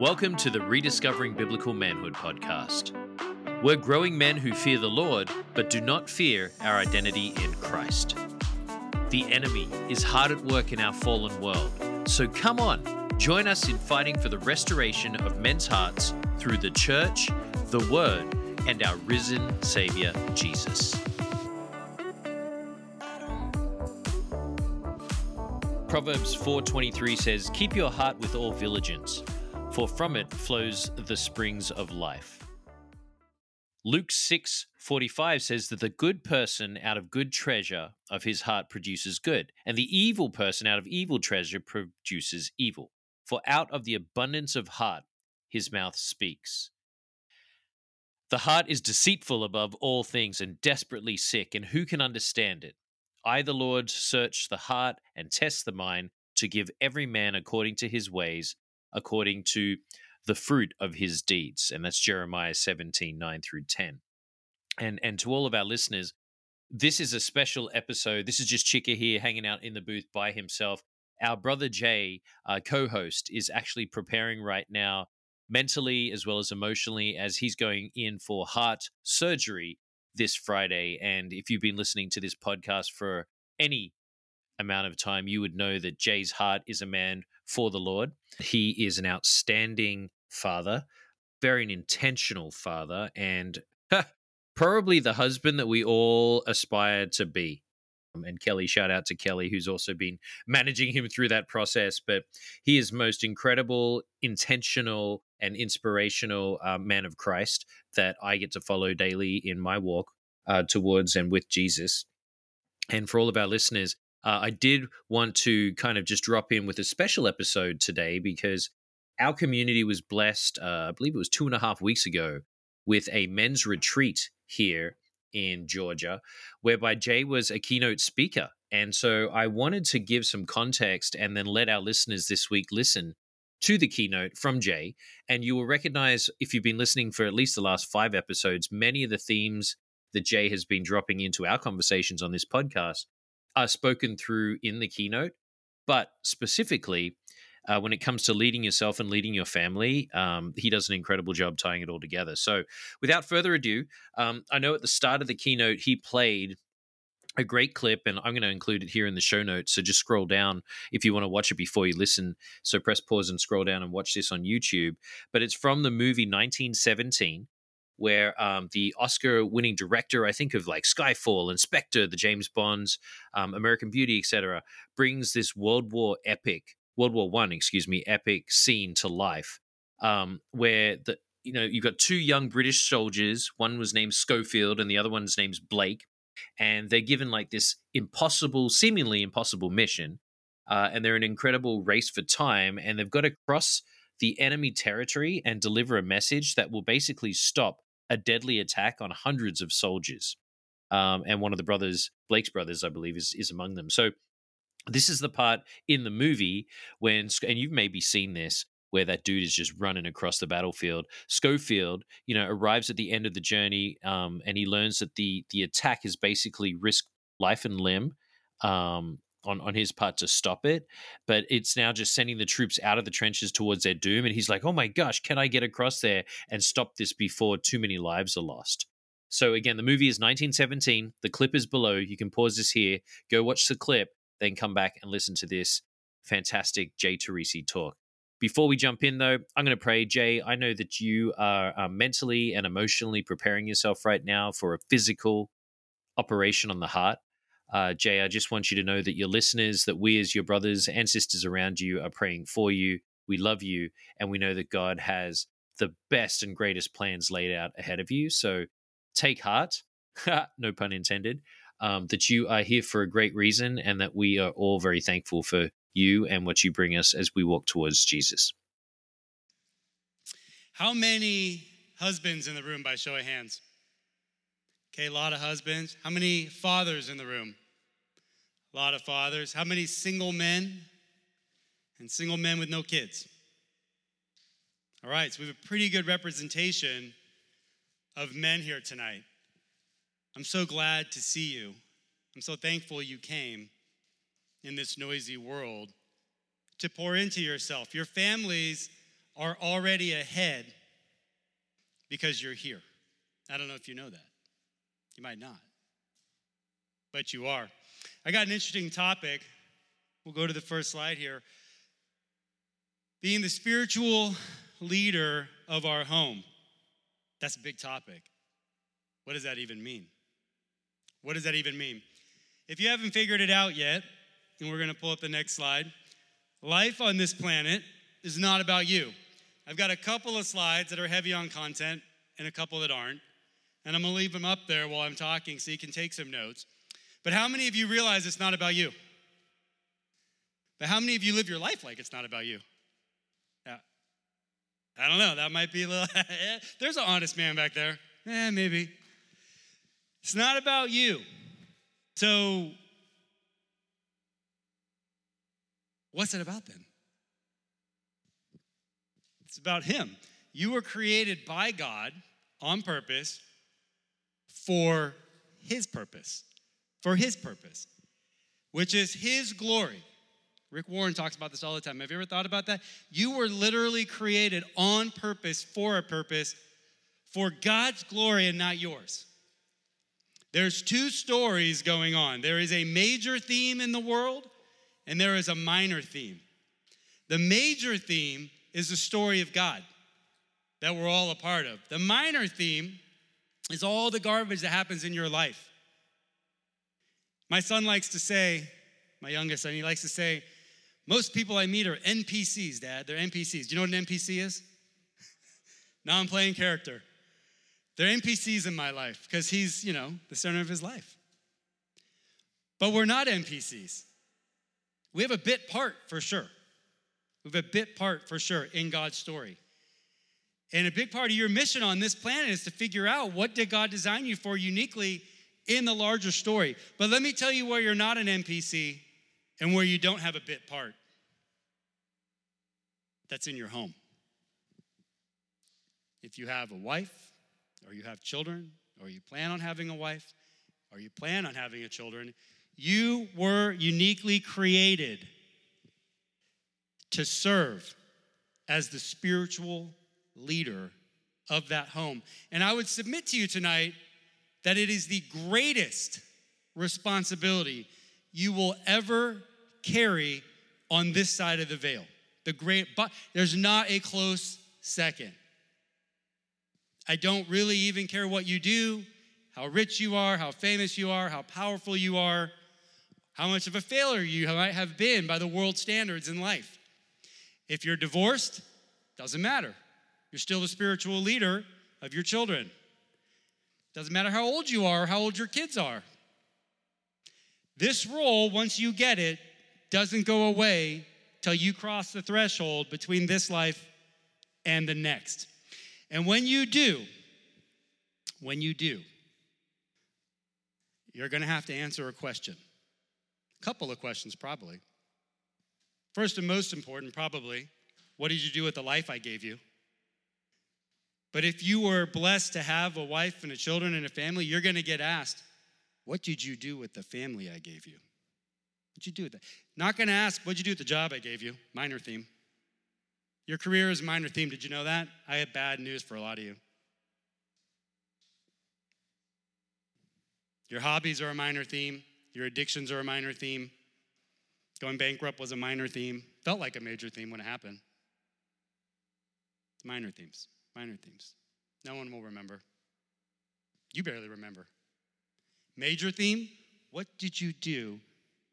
Welcome to the Rediscovering Biblical Manhood podcast. We're growing men who fear the Lord, but do not fear our identity in Christ. The enemy is hard at work in our fallen world, so come on, join us in fighting for the restoration of men's hearts through the church, the Word, and our risen Savior, Jesus. Proverbs 4:23 says, "Keep your heart with all diligence, for from it flows the springs of life." Luke 6:45 says that the good person out of good treasure of his heart produces good, and the evil person out of evil treasure produces evil. For out of the abundance of heart his mouth speaks. The heart is deceitful above all things and desperately sick, and who can understand it? I, the Lord, search the heart and test the mind to give every man according to his ways, according to the fruit of his deeds. And that's Jeremiah 17, 9 through 10. And, and to all of our listeners, this is a special episode. This is just Chika here hanging out in the booth by himself. Our brother Jay, co host, is actually preparing right now, mentally as well as emotionally, as he's going in for heart surgery this Friday. And if you've been listening to this podcast for any amount of time, you would know that Jay's heart is a man for the Lord. He is an outstanding father, very an intentional father, and probably the husband that we all aspire to be. Um, and Kelly, shout out to Kelly, who's also been managing him through that process. But he is most incredible, intentional, and inspirational uh, man of Christ that I get to follow daily in my walk uh, towards and with Jesus. And for all of our listeners, uh, I did want to kind of just drop in with a special episode today because our community was blessed, uh, I believe it was two and a half weeks ago, with a men's retreat here in Georgia, whereby Jay was a keynote speaker. And so I wanted to give some context and then let our listeners this week listen to the keynote from Jay. And you will recognize, if you've been listening for at least the last five episodes, many of the themes that Jay has been dropping into our conversations on this podcast are spoken through in the keynote. But specifically, uh, when it comes to leading yourself and leading your family, um, he does an incredible job tying it all together. So, without further ado, um, I know at the start of the keynote, he played a great clip, and I'm going to include it here in the show notes. So, just scroll down if you want to watch it before you listen. So, press pause and scroll down and watch this on YouTube. But it's from the movie 1917 where um, the Oscar winning director, I think of like Skyfall, Inspector, the James Bonds, um, American Beauty, etc., brings this World War epic World War One, excuse me, epic scene to life, um, where the you know you've got two young British soldiers. One was named Schofield, and the other one's name's Blake, and they're given like this impossible, seemingly impossible mission, uh, and they're an incredible race for time, and they've got to cross the enemy territory and deliver a message that will basically stop a deadly attack on hundreds of soldiers. Um, and one of the brothers, Blake's brothers, I believe, is is among them. So this is the part in the movie when, and you've maybe seen this, where that dude is just running across the battlefield. Schofield, you know, arrives at the end of the journey, um, and he learns that the the attack is basically risk life and limb um, on on his part to stop it, but it's now just sending the troops out of the trenches towards their doom. And he's like, "Oh my gosh, can I get across there and stop this before too many lives are lost?" So again, the movie is 1917. The clip is below. You can pause this here. Go watch the clip then come back and listen to this fantastic Jay Teresi talk. Before we jump in, though, I'm going to pray. Jay, I know that you are uh, mentally and emotionally preparing yourself right now for a physical operation on the heart. Uh, Jay, I just want you to know that your listeners, that we as your brothers and sisters around you are praying for you. We love you, and we know that God has the best and greatest plans laid out ahead of you. So take heart, no pun intended, um, that you are here for a great reason and that we are all very thankful for you and what you bring us as we walk towards Jesus. How many husbands in the room by show of hands? Okay, a lot of husbands. How many fathers in the room? A lot of fathers. How many single men and single men with no kids? All right, so we have a pretty good representation of men here tonight. I'm so glad to see you. I'm so thankful you came in this noisy world to pour into yourself. Your families are already ahead because you're here. I don't know if you know that. You might not, but you are. I got an interesting topic. We'll go to the first slide here. Being the spiritual leader of our home. That's a big topic. What does that even mean? What does that even mean? If you haven't figured it out yet, and we're going to pull up the next slide, life on this planet is not about you. I've got a couple of slides that are heavy on content and a couple that aren't. And I'm going to leave them up there while I'm talking so you can take some notes. But how many of you realize it's not about you? But how many of you live your life like it's not about you? Yeah. I don't know. That might be a little. There's an honest man back there. Eh, maybe. It's not about you. So, what's it about then? It's about Him. You were created by God on purpose for His purpose, for His purpose, which is His glory. Rick Warren talks about this all the time. Have you ever thought about that? You were literally created on purpose for a purpose, for God's glory and not yours. There's two stories going on there is a major theme in the world, and there is a minor theme. The major theme is the story of God that we're all a part of. The minor theme is all the garbage that happens in your life. My son likes to say, my youngest son, he likes to say, most people I meet are NPCs, Dad. They're NPCs. Do you know what an NPC is? non-playing character. They're NPCs in my life because he's, you know, the center of his life. But we're not NPCs. We have a bit part for sure. We have a bit part for sure in God's story. And a big part of your mission on this planet is to figure out what did God design you for uniquely in the larger story. But let me tell you where you're not an NPC and where you don't have a bit part. That's in your home. If you have a wife, or you have children, or you plan on having a wife, or you plan on having a children, you were uniquely created to serve as the spiritual leader of that home. And I would submit to you tonight that it is the greatest responsibility you will ever carry on this side of the veil. The great, but there's not a close second. I don't really even care what you do, how rich you are, how famous you are, how powerful you are, how much of a failure you might have been by the world standards in life. If you're divorced, doesn't matter. You're still the spiritual leader of your children. Doesn't matter how old you are or how old your kids are. This role, once you get it, doesn't go away till you cross the threshold between this life and the next. And when you do, when you do, you're going to have to answer a question. A couple of questions, probably. First and most important, probably, what did you do with the life I gave you? But if you were blessed to have a wife and a children and a family, you're going to get asked, What did you do with the family I gave you? What'd you do with that? Not going to ask, What'd you do with the job I gave you? Minor theme. Your career is a minor theme. Did you know that? I have bad news for a lot of you. Your hobbies are a minor theme. Your addictions are a minor theme. Going bankrupt was a minor theme. Felt like a major theme when it happened. It's Minor themes, minor themes. No one will remember. You barely remember. Major theme, what did you do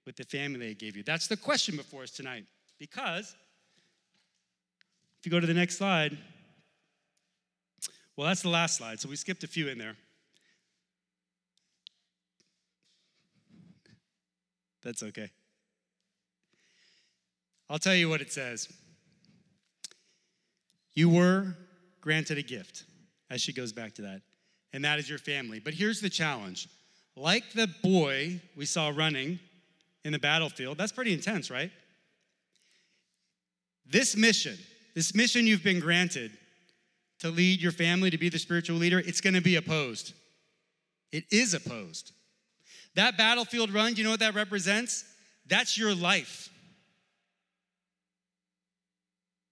with the family they gave you? That's the question before us tonight. Because if you go to the next slide, well, that's the last slide, so we skipped a few in there. That's okay. I'll tell you what it says. You were granted a gift, as she goes back to that, and that is your family. But here's the challenge like the boy we saw running in the battlefield, that's pretty intense, right? This mission, this mission you've been granted to lead your family, to be the spiritual leader, it's gonna be opposed. It is opposed. That battlefield run, do you know what that represents? That's your life.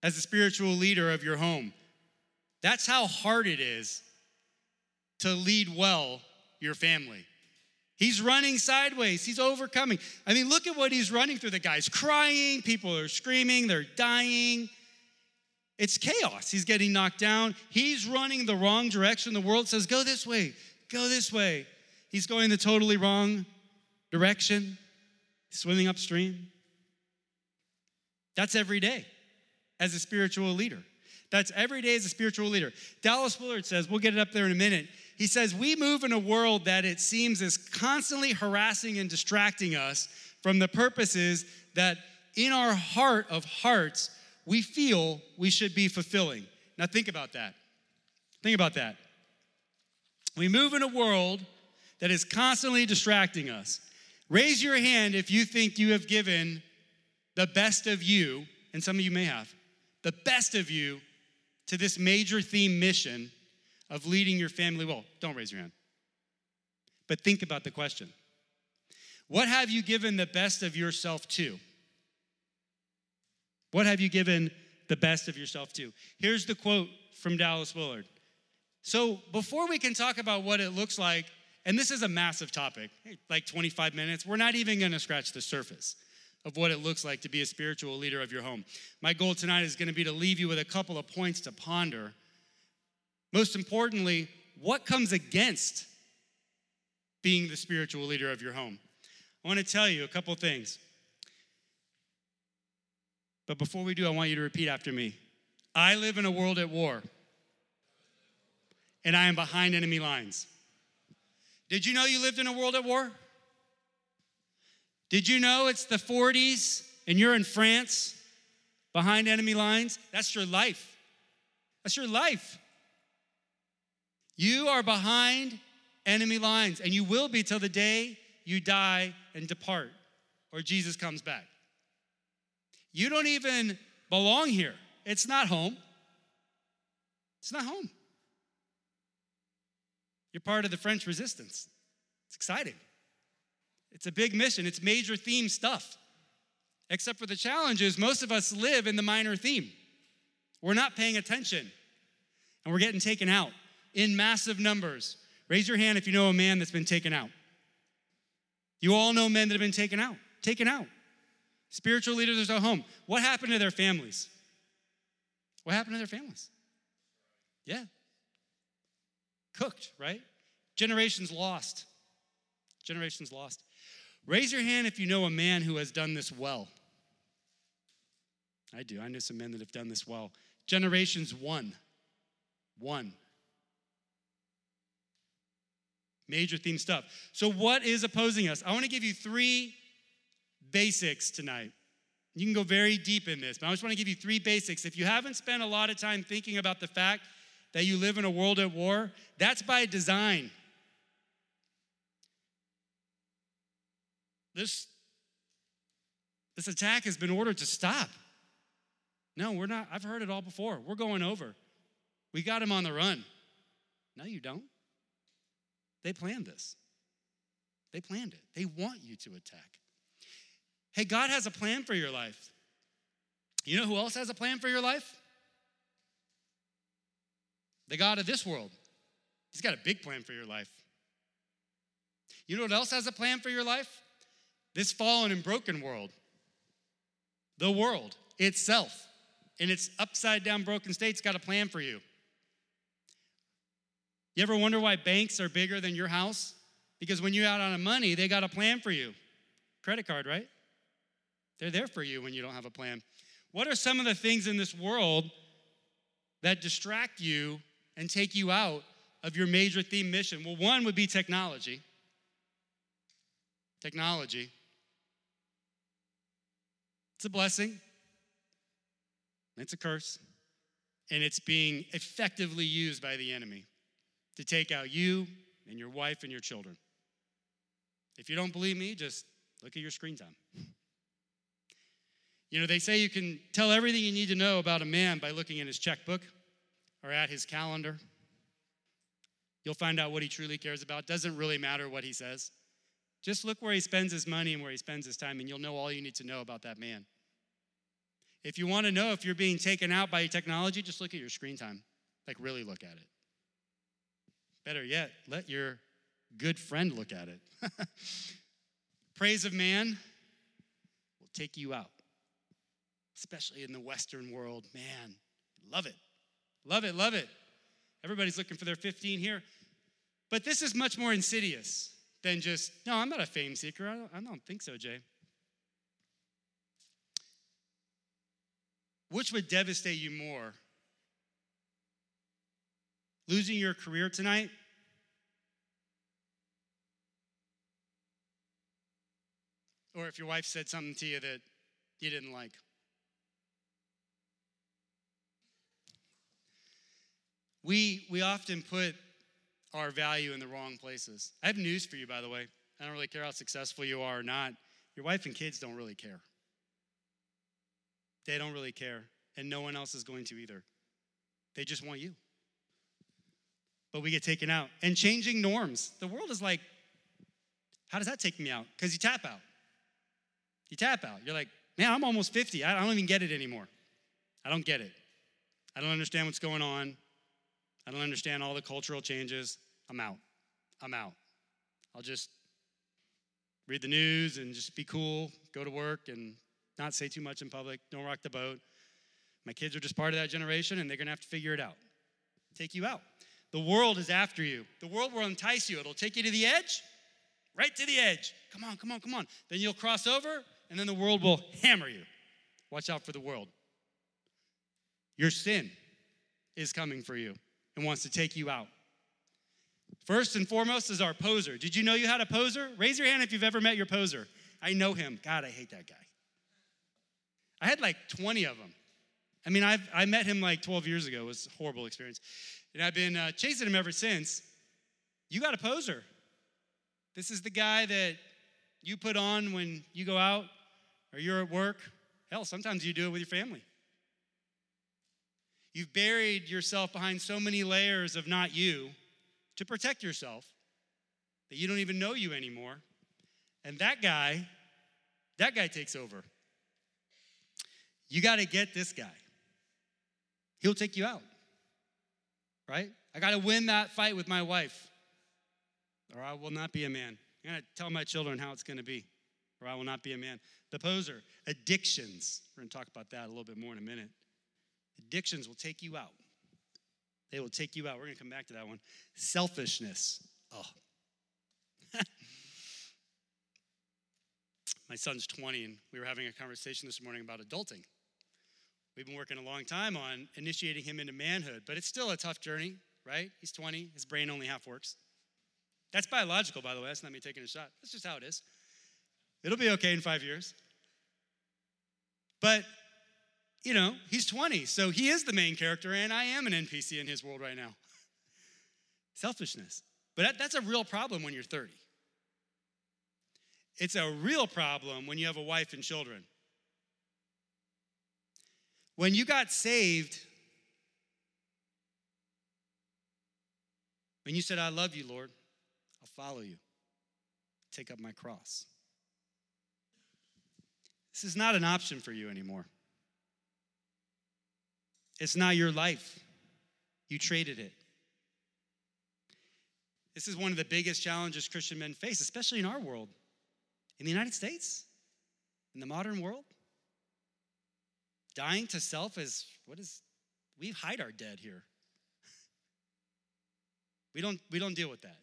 as the spiritual leader of your home. That's how hard it is to lead well your family. He's running sideways. He's overcoming. I mean, look at what he's running through. The guy's crying, people are screaming, they're dying. It's chaos. He's getting knocked down. He's running the wrong direction. The world says, Go this way, go this way. He's going the totally wrong direction, swimming upstream. That's every day as a spiritual leader. That's every day as a spiritual leader. Dallas Willard says, we'll get it up there in a minute. He says, We move in a world that it seems is constantly harassing and distracting us from the purposes that in our heart of hearts we feel we should be fulfilling. Now, think about that. Think about that. We move in a world that is constantly distracting us. Raise your hand if you think you have given the best of you, and some of you may have, the best of you to this major theme mission of leading your family well. Don't raise your hand. But think about the question What have you given the best of yourself to? What have you given the best of yourself to? Here's the quote from Dallas Willard. So, before we can talk about what it looks like, and this is a massive topic, like 25 minutes, we're not even gonna scratch the surface of what it looks like to be a spiritual leader of your home. My goal tonight is gonna be to leave you with a couple of points to ponder most importantly, what comes against being the spiritual leader of your home? I want to tell you a couple things. But before we do, I want you to repeat after me. I live in a world at war, and I am behind enemy lines. Did you know you lived in a world at war? Did you know it's the 40s and you're in France behind enemy lines? That's your life. That's your life. You are behind enemy lines, and you will be till the day you die and depart or Jesus comes back. You don't even belong here. It's not home. It's not home. You're part of the French resistance. It's exciting. It's a big mission, it's major theme stuff. Except for the challenges, most of us live in the minor theme. We're not paying attention and we're getting taken out in massive numbers. Raise your hand if you know a man that's been taken out. You all know men that have been taken out, taken out. Spiritual leaders are at home. What happened to their families? What happened to their families? Yeah. Cooked, right? Generations lost. Generations lost. Raise your hand if you know a man who has done this well. I do. I know some men that have done this well. Generations one. One. Major theme stuff. So, what is opposing us? I want to give you three basics tonight. You can go very deep in this, but I just want to give you three basics. If you haven't spent a lot of time thinking about the fact that you live in a world at war, that's by design. This, this attack has been ordered to stop. No, we're not. I've heard it all before. We're going over. We got him on the run. No, you don't. They planned this. They planned it. They want you to attack. Hey, God has a plan for your life. You know who else has a plan for your life? The God of this world. He's got a big plan for your life. You know what else has a plan for your life? This fallen and broken world. The world itself, in its upside down broken state, has got a plan for you. You ever wonder why banks are bigger than your house? Because when you're out on money, they got a plan for you. Credit card, right? They're there for you when you don't have a plan. What are some of the things in this world that distract you and take you out of your major theme mission? Well, one would be technology. Technology. It's a blessing, it's a curse, and it's being effectively used by the enemy to take out you and your wife and your children. If you don't believe me, just look at your screen time. You know, they say you can tell everything you need to know about a man by looking in his checkbook or at his calendar. You'll find out what he truly cares about. Doesn't really matter what he says. Just look where he spends his money and where he spends his time, and you'll know all you need to know about that man. If you want to know if you're being taken out by technology, just look at your screen time. Like, really look at it. Better yet, let your good friend look at it. Praise of man will take you out, especially in the Western world. Man, love it. Love it, love it. Everybody's looking for their 15 here. But this is much more insidious than just, no, I'm not a fame seeker. I don't, I don't think so, Jay. Which would devastate you more? Losing your career tonight? Or if your wife said something to you that you didn't like? We, we often put our value in the wrong places. I have news for you, by the way. I don't really care how successful you are or not. Your wife and kids don't really care. They don't really care, and no one else is going to either. They just want you. But we get taken out. And changing norms. The world is like, how does that take me out? Because you tap out. You tap out. You're like, man, I'm almost 50. I don't even get it anymore. I don't get it. I don't understand what's going on. I don't understand all the cultural changes. I'm out. I'm out. I'll just read the news and just be cool, go to work and not say too much in public, don't rock the boat. My kids are just part of that generation and they're gonna have to figure it out. Take you out. The world is after you. The world will entice you. It'll take you to the edge, right to the edge. Come on, come on, come on. Then you'll cross over and then the world will hammer you. Watch out for the world. Your sin is coming for you and wants to take you out. First and foremost is our poser. Did you know you had a poser? Raise your hand if you've ever met your poser. I know him. God, I hate that guy. I had like 20 of them. I mean, I've, I met him like 12 years ago. It was a horrible experience. And I've been uh, chasing him ever since. You got a poser. This is the guy that you put on when you go out or you're at work. Hell, sometimes you do it with your family. You've buried yourself behind so many layers of not you to protect yourself that you don't even know you anymore. And that guy, that guy takes over. You got to get this guy. He'll take you out, right? I got to win that fight with my wife, or I will not be a man. I'm going to tell my children how it's going to be, or I will not be a man. The poser, addictions. We're going to talk about that a little bit more in a minute. Addictions will take you out. They will take you out. We're going to come back to that one. Selfishness. Oh. My son's 20, and we were having a conversation this morning about adulting. We've been working a long time on initiating him into manhood, but it's still a tough journey, right? He's 20, his brain only half works. That's biological, by the way. That's not me taking a shot. That's just how it is. It'll be okay in five years. But you know, he's 20, so he is the main character, and I am an NPC in his world right now. Selfishness. But that, that's a real problem when you're 30. It's a real problem when you have a wife and children. When you got saved, when you said, I love you, Lord, I'll follow you, take up my cross. This is not an option for you anymore. It's not your life. You traded it. This is one of the biggest challenges Christian men face, especially in our world. In the United States, in the modern world. Dying to self is what is we hide our dead here. We don't we don't deal with that.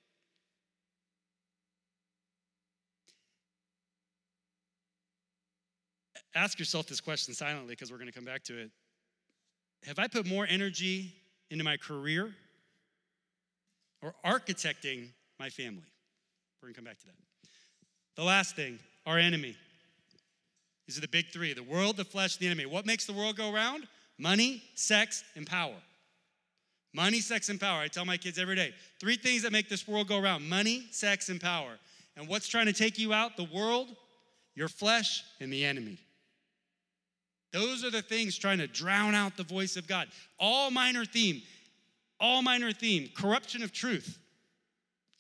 Ask yourself this question silently because we're going to come back to it have I put more energy into my career or architecting my family? We're gonna come back to that. The last thing, our enemy. These are the big three the world, the flesh, the enemy. What makes the world go round? Money, sex, and power. Money, sex, and power. I tell my kids every day three things that make this world go round money, sex, and power. And what's trying to take you out? The world, your flesh, and the enemy. Those are the things trying to drown out the voice of God. All minor theme, all minor theme, corruption of truth,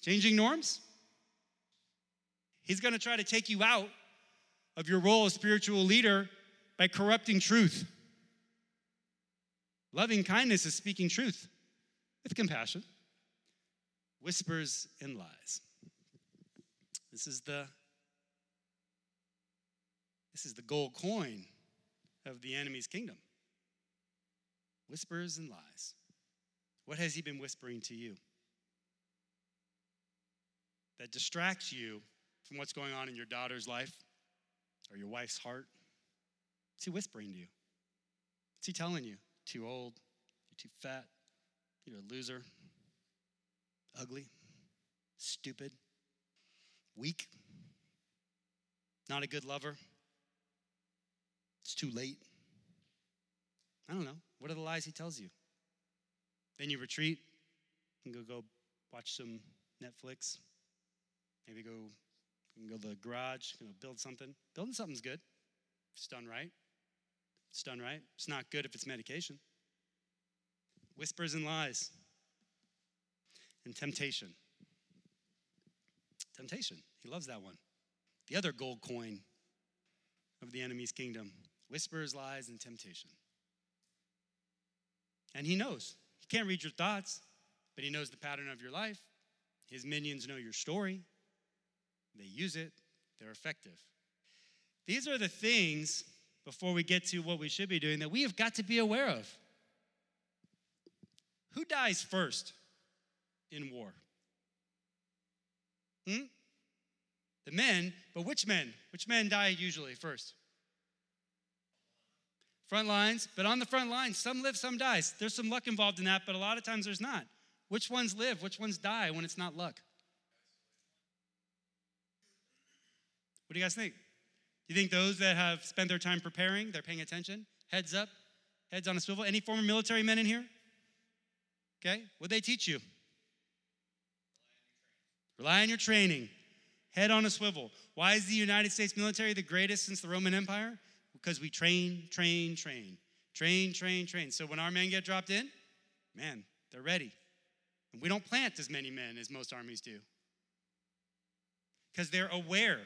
changing norms. He's going to try to take you out of your role as spiritual leader by corrupting truth. Loving kindness is speaking truth with compassion. Whispers and lies. This is the this is the gold coin of the enemy's kingdom. Whispers and lies. What has he been whispering to you? That distracts you from what's going on in your daughter's life or your wife's heart? What's he whispering to you? What's he telling you? Too old, you're too fat, you're a loser, ugly, stupid, weak, not a good lover. It's too late. I don't know. What are the lies he tells you? Then you retreat and go go watch some Netflix. Maybe go you can go to the garage, you know, build something. Building something's good. It's done right. It's done right. It's not good if it's medication. Whispers and lies. And temptation. Temptation. He loves that one. The other gold coin of the enemy's kingdom whispers, lies, and temptation. And he knows. He can't read your thoughts, but he knows the pattern of your life. His minions know your story. They use it, they're effective. These are the things, before we get to what we should be doing, that we have got to be aware of. Who dies first in war? Hmm? The men, but which men? Which men die usually first? Front lines, but on the front lines, some live, some die. There's some luck involved in that, but a lot of times there's not. Which ones live? Which ones die when it's not luck? What do you guys think? Do you think those that have spent their time preparing, they're paying attention? Heads up, heads on a swivel. Any former military men in here? Okay, what they teach you? Rely on your training. Head on a swivel. Why is the United States military the greatest since the Roman Empire? Because we train, train, train. Train, train, train. So when our men get dropped in, man, they're ready. And we don't plant as many men as most armies do. Because they're aware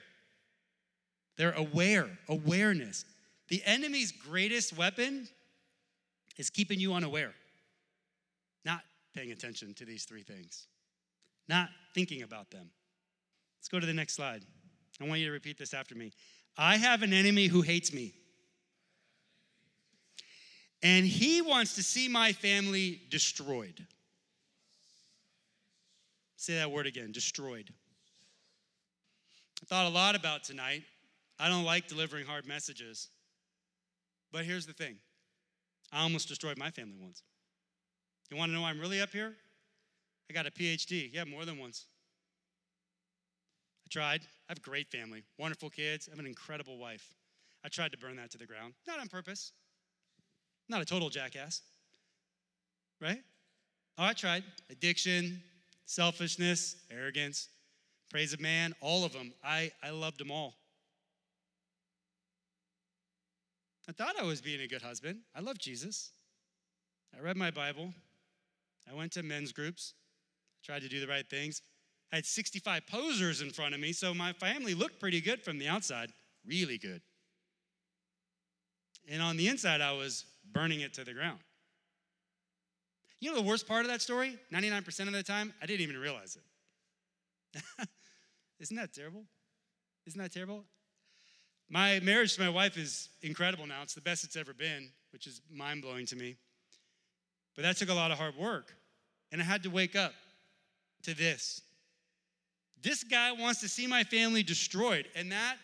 they're aware, awareness. The enemy's greatest weapon is keeping you unaware, not paying attention to these three things, not thinking about them. Let's go to the next slide. I want you to repeat this after me. I have an enemy who hates me. And he wants to see my family destroyed. Say that word again destroyed. I thought a lot about tonight I don't like delivering hard messages. But here's the thing I almost destroyed my family once. You want to know why I'm really up here? I got a PhD. Yeah, more than once. I tried. I have a great family, wonderful kids. I have an incredible wife. I tried to burn that to the ground, not on purpose. Not a total jackass, right? Oh, I tried. Addiction, selfishness, arrogance, praise of man, all of them. I, I loved them all. I thought I was being a good husband. I love Jesus. I read my Bible. I went to men's groups, I tried to do the right things. I had 65 posers in front of me, so my family looked pretty good from the outside, really good. And on the inside, I was burning it to the ground. You know the worst part of that story? 99% of the time, I didn't even realize it. Isn't that terrible? Isn't that terrible? My marriage to my wife is incredible now. It's the best it's ever been, which is mind blowing to me. But that took a lot of hard work. And I had to wake up to this. This guy wants to see my family destroyed. And that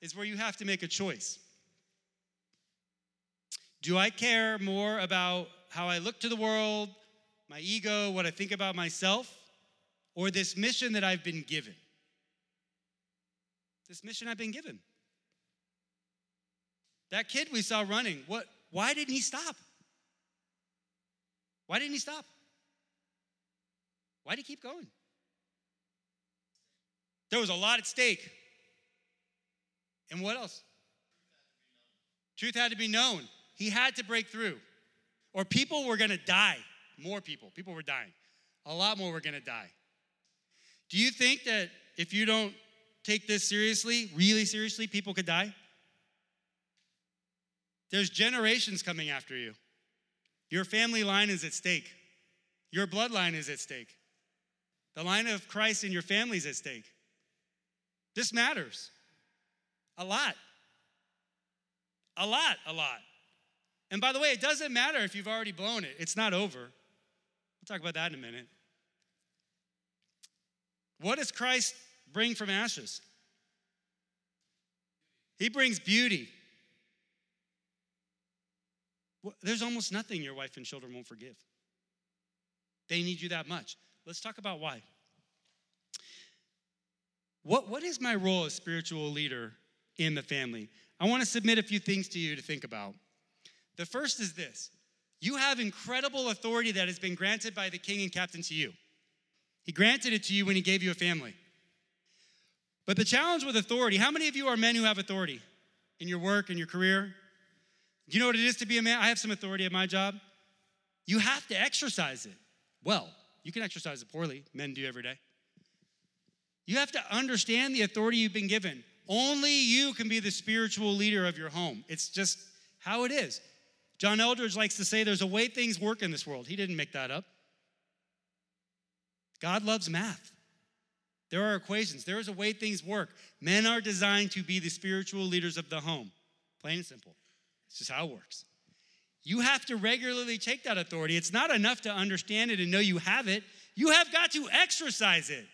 is where you have to make a choice. Do I care more about how I look to the world, my ego, what I think about myself, or this mission that I've been given? This mission I've been given. That kid we saw running, what, why didn't he stop? Why didn't he stop? Why did he keep going? There was a lot at stake. And what else? Truth had to be known. He had to break through. Or people were going to die. More people. People were dying. A lot more were going to die. Do you think that if you don't take this seriously, really seriously, people could die? There's generations coming after you. Your family line is at stake. Your bloodline is at stake. The line of Christ in your family is at stake. This matters a lot. A lot, a lot. And by the way, it doesn't matter if you've already blown it, it's not over. We'll talk about that in a minute. What does Christ bring from ashes? He brings beauty. There's almost nothing your wife and children won't forgive. They need you that much. Let's talk about why. What, what is my role as spiritual leader in the family? I want to submit a few things to you to think about. The first is this you have incredible authority that has been granted by the king and captain to you. He granted it to you when he gave you a family. But the challenge with authority, how many of you are men who have authority in your work, in your career? Do you know what it is to be a man? I have some authority at my job. You have to exercise it well. You can exercise it poorly, men do every day. You have to understand the authority you've been given. Only you can be the spiritual leader of your home. It's just how it is. John Eldredge likes to say there's a way things work in this world. He didn't make that up. God loves math. There are equations. There is a way things work. Men are designed to be the spiritual leaders of the home. Plain and simple. It's just how it works. You have to regularly take that authority. It's not enough to understand it and know you have it. You have got to exercise it.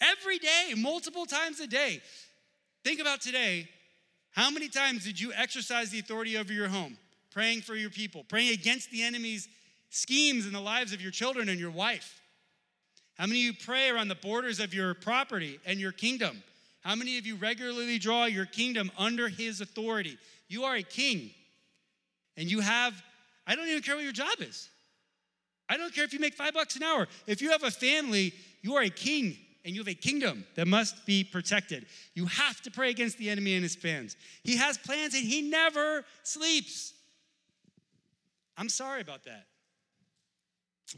Every day, multiple times a day. Think about today. How many times did you exercise the authority over your home, praying for your people, praying against the enemy's schemes in the lives of your children and your wife? How many of you pray around the borders of your property and your kingdom? How many of you regularly draw your kingdom under his authority? You are a king, and you have, I don't even care what your job is. I don't care if you make five bucks an hour. If you have a family, you are a king and you have a kingdom that must be protected. You have to pray against the enemy and his plans. He has plans and he never sleeps. I'm sorry about that.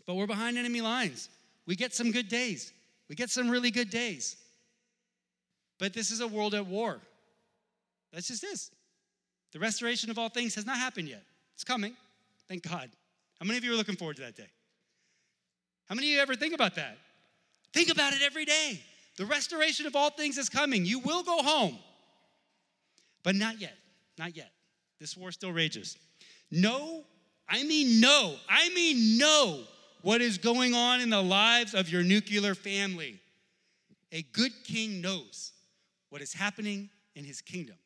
But we're behind enemy lines. We get some good days, we get some really good days. But this is a world at war. That's just this. The restoration of all things has not happened yet. It's coming. Thank God. How many of you are looking forward to that day? How many of you ever think about that? Think about it every day. The restoration of all things is coming. You will go home. But not yet. Not yet. This war still rages. No, I mean, no, I mean, no, what is going on in the lives of your nuclear family. A good king knows what is happening in his kingdom.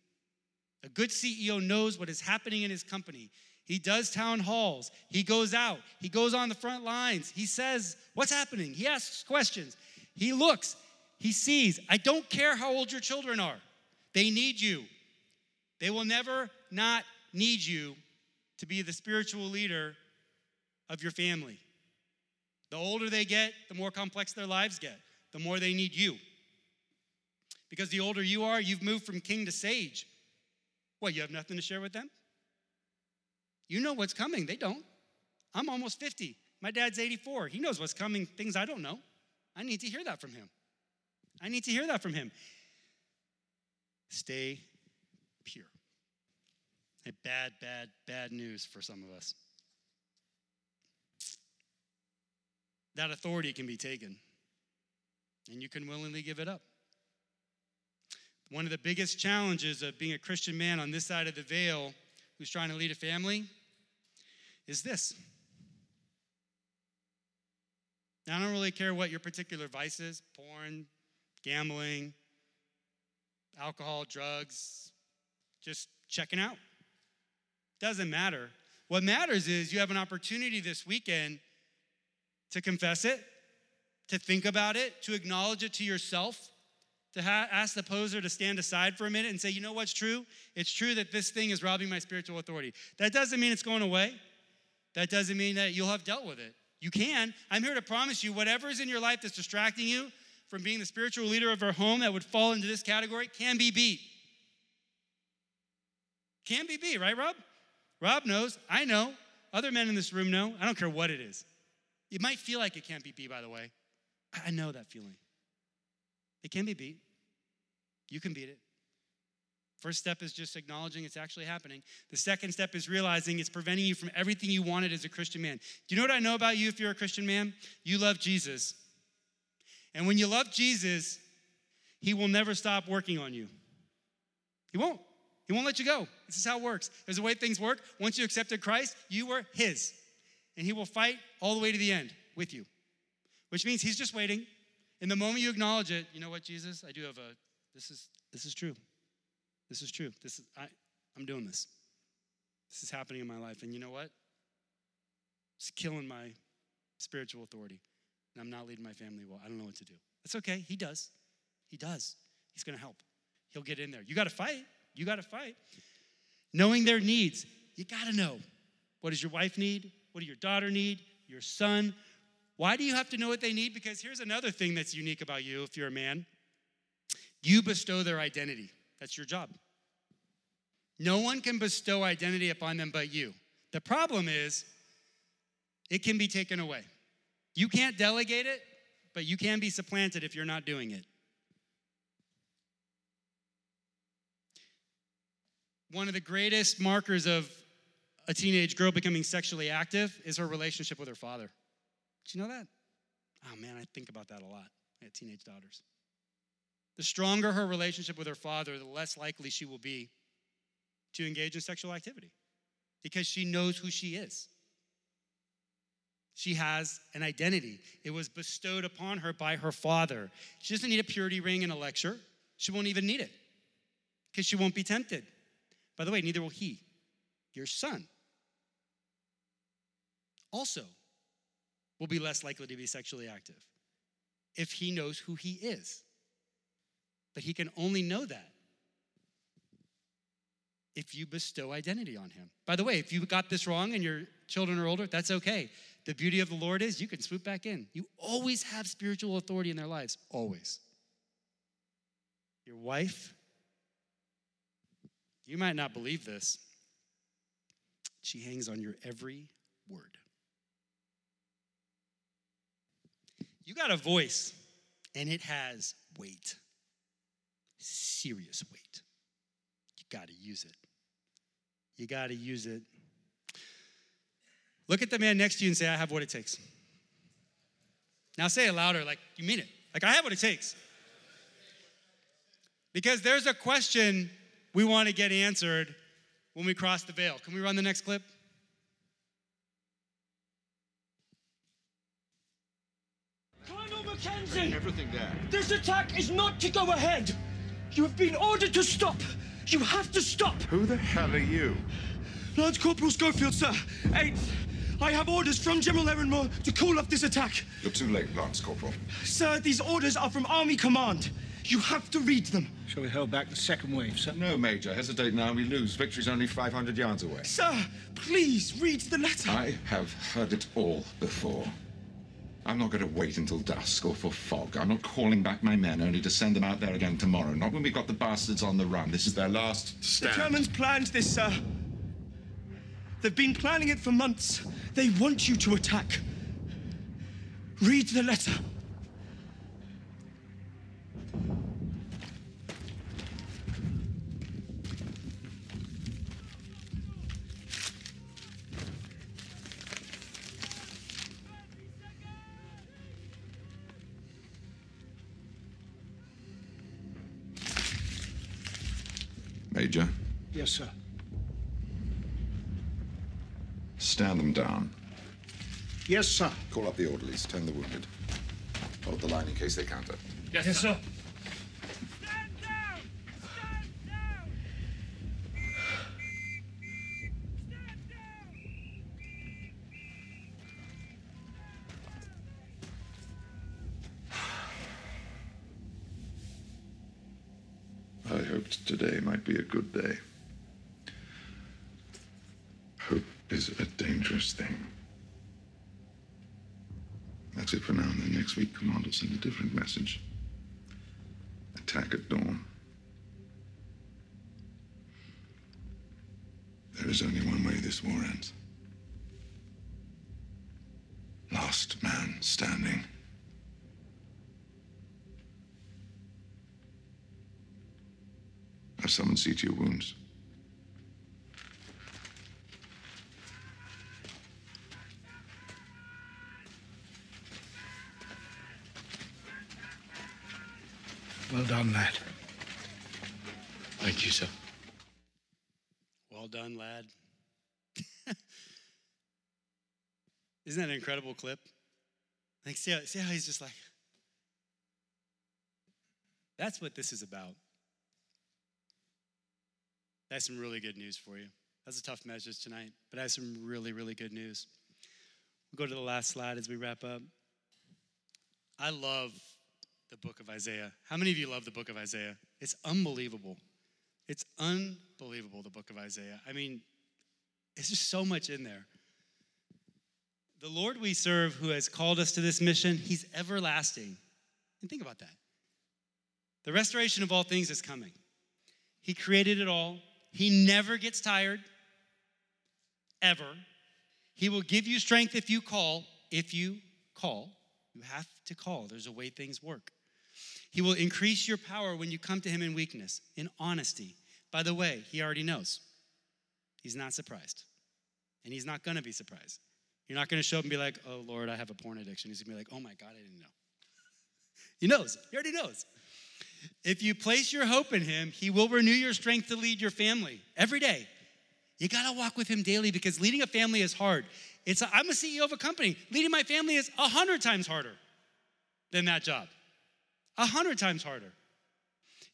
A good CEO knows what is happening in his company. He does town halls. He goes out. He goes on the front lines. He says, What's happening? He asks questions. He looks. He sees. I don't care how old your children are, they need you. They will never not need you to be the spiritual leader of your family. The older they get, the more complex their lives get, the more they need you. Because the older you are, you've moved from king to sage. What, you have nothing to share with them? You know what's coming. They don't. I'm almost 50. My dad's 84. He knows what's coming, things I don't know. I need to hear that from him. I need to hear that from him. Stay pure. A bad, bad, bad news for some of us. That authority can be taken, and you can willingly give it up. One of the biggest challenges of being a Christian man on this side of the veil who's trying to lead a family is this. Now, I don't really care what your particular vice is porn, gambling, alcohol, drugs, just checking out. Doesn't matter. What matters is you have an opportunity this weekend to confess it, to think about it, to acknowledge it to yourself, to ha- ask the poser to stand aside for a minute and say, you know what's true? It's true that this thing is robbing my spiritual authority. That doesn't mean it's going away. That doesn't mean that you'll have dealt with it. You can. I'm here to promise you whatever is in your life that's distracting you from being the spiritual leader of our home that would fall into this category can be beat. Can be beat, right, Rob? Rob knows. I know. Other men in this room know. I don't care what it is. It might feel like it can't be beat, by the way. I know that feeling. It can be beat. You can beat it. First step is just acknowledging it's actually happening. The second step is realizing it's preventing you from everything you wanted as a Christian man. Do you know what I know about you if you're a Christian man? You love Jesus. And when you love Jesus, he will never stop working on you. He won't. He won't let you go. This is how it works. There's a way things work. Once you accepted Christ, you were his. And he will fight all the way to the end with you, which means he's just waiting. And the moment you acknowledge it, you know what, Jesus? I do have a, this is, this is true. This is true. This is, I, I'm doing this. This is happening in my life. And you know what? It's killing my spiritual authority. And I'm not leading my family well. I don't know what to do. That's okay. He does. He does. He's going to help. He'll get in there. You got to fight. You got to fight. Knowing their needs. You got to know. What does your wife need? What do your daughter need? Your son? Why do you have to know what they need? Because here's another thing that's unique about you if you're a man. You bestow their identity. That's your job. No one can bestow identity upon them but you. The problem is, it can be taken away. You can't delegate it, but you can be supplanted if you're not doing it. One of the greatest markers of a teenage girl becoming sexually active is her relationship with her father. Did you know that? Oh man, I think about that a lot. I have teenage daughters. The stronger her relationship with her father, the less likely she will be to engage in sexual activity because she knows who she is. She has an identity. It was bestowed upon her by her father. She doesn't need a purity ring and a lecture. She won't even need it because she won't be tempted. By the way, neither will he, your son. Also, will be less likely to be sexually active if he knows who he is. But he can only know that if you bestow identity on him. By the way, if you got this wrong and your children are older, that's okay. The beauty of the Lord is you can swoop back in. You always have spiritual authority in their lives, always. Your wife, you might not believe this. She hangs on your every word. You got a voice, and it has weight serious weight. You got to use it. You got to use it. Look at the man next to you and say, I have what it takes. Now say it louder, like you mean it. Like, I have what it takes. Because there's a question we want to get answered when we cross the veil. Can we run the next clip? Mackenzie! Everything there. This attack is not to go ahead! You have been ordered to stop! You have to stop! Who the hell are you? Lance Corporal Schofield, sir. Eighth. I have orders from General Erinmore to call off this attack. You're too late, Lance Corporal. Sir, these orders are from Army Command. You have to read them. Shall we hold back the second wave, sir? No, Major. Hesitate now, and we lose. Victory's only 500 yards away. Sir, please read the letter. I have heard it all before. I'm not going to wait until dusk or for fog. I'm not calling back my men only to send them out there again tomorrow. Not when we've got the bastards on the run. This is their last The stand. Germans planned this, sir. They've been planning it for months. They want you to attack. Read the letter. Yes, sir. Call up the orderlies. Tend the wounded. Hold the line in case they counter. Yes, yes sir. Stand down! Stand down! Stand down! I hoped today might be a good day. Hope is a dangerous thing. That's it for now, and then next will a different message. Attack at dawn. There is only one way this war ends. Last man standing. I've someone see to your wounds. Well done, lad. Thank you, sir. Well done, lad. Isn't that an incredible clip? Like, see how, see how he's just like, that's what this is about. That's some really good news for you. That's a tough message tonight, but I have some really, really good news. We'll go to the last slide as we wrap up. I love the book of Isaiah. How many of you love the book of Isaiah? It's unbelievable. It's unbelievable, the book of Isaiah. I mean, it's just so much in there. The Lord we serve, who has called us to this mission, He's everlasting. And think about that. The restoration of all things is coming. He created it all, He never gets tired, ever. He will give you strength if you call, if you call. You have to call. There's a way things work. He will increase your power when you come to Him in weakness, in honesty. By the way, He already knows. He's not surprised. And He's not gonna be surprised. You're not gonna show up and be like, oh Lord, I have a porn addiction. He's gonna be like, oh my God, I didn't know. He knows. He already knows. If you place your hope in Him, He will renew your strength to lead your family every day. You gotta walk with Him daily because leading a family is hard. It's a, I'm a CEO of a company. Leading my family is a hundred times harder than that job. A hundred times harder.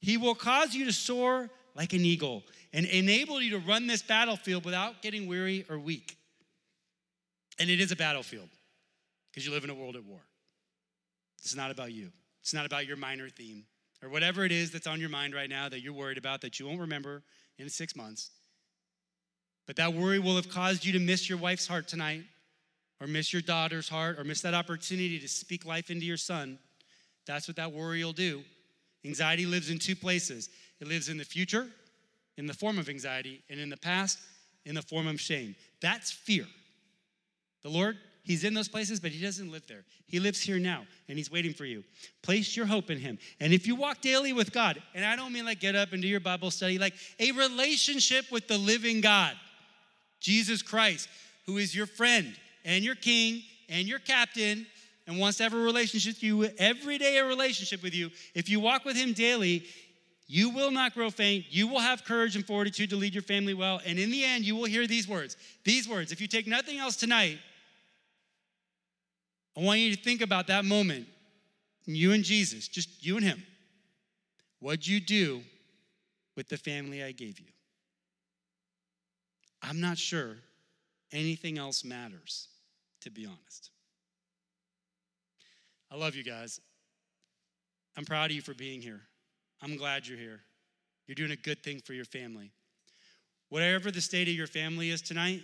He will cause you to soar like an eagle and enable you to run this battlefield without getting weary or weak. And it is a battlefield because you live in a world at war. It's not about you, it's not about your minor theme or whatever it is that's on your mind right now that you're worried about that you won't remember in six months. But that worry will have caused you to miss your wife's heart tonight, or miss your daughter's heart, or miss that opportunity to speak life into your son. That's what that worry will do. Anxiety lives in two places it lives in the future, in the form of anxiety, and in the past, in the form of shame. That's fear. The Lord, He's in those places, but He doesn't live there. He lives here now, and He's waiting for you. Place your hope in Him. And if you walk daily with God, and I don't mean like get up and do your Bible study, like a relationship with the living God, Jesus Christ, who is your friend and your king and your captain and wants to have a relationship with you, every day a relationship with you, if you walk with Him daily, you will not grow faint. You will have courage and fortitude to lead your family well. And in the end, you will hear these words. These words. If you take nothing else tonight, I want you to think about that moment. You and Jesus, just you and Him. What'd you do with the family I gave you? I'm not sure anything else matters, to be honest. I love you guys. I'm proud of you for being here. I'm glad you're here. You're doing a good thing for your family. Whatever the state of your family is tonight,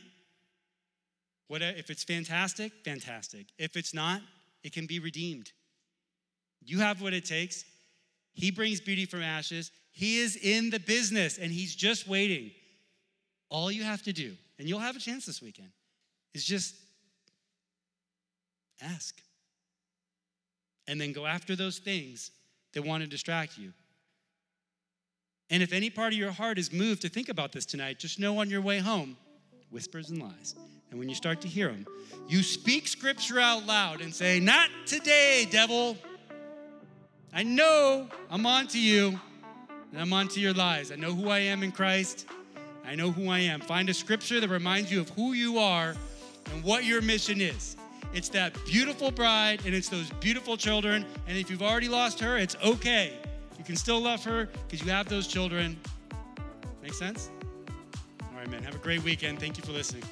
what, if it's fantastic, fantastic. If it's not, it can be redeemed. You have what it takes. He brings beauty from ashes. He is in the business and he's just waiting. All you have to do, and you'll have a chance this weekend, is just ask. And then go after those things that want to distract you. And if any part of your heart is moved to think about this tonight, just know on your way home, whispers and lies. And when you start to hear them, you speak scripture out loud and say, Not today, devil. I know I'm on to you, and I'm on to your lies. I know who I am in Christ. I know who I am. Find a scripture that reminds you of who you are and what your mission is. It's that beautiful bride and it's those beautiful children. And if you've already lost her, it's okay. You can still love her because you have those children. Make sense? All right, man. Have a great weekend. Thank you for listening.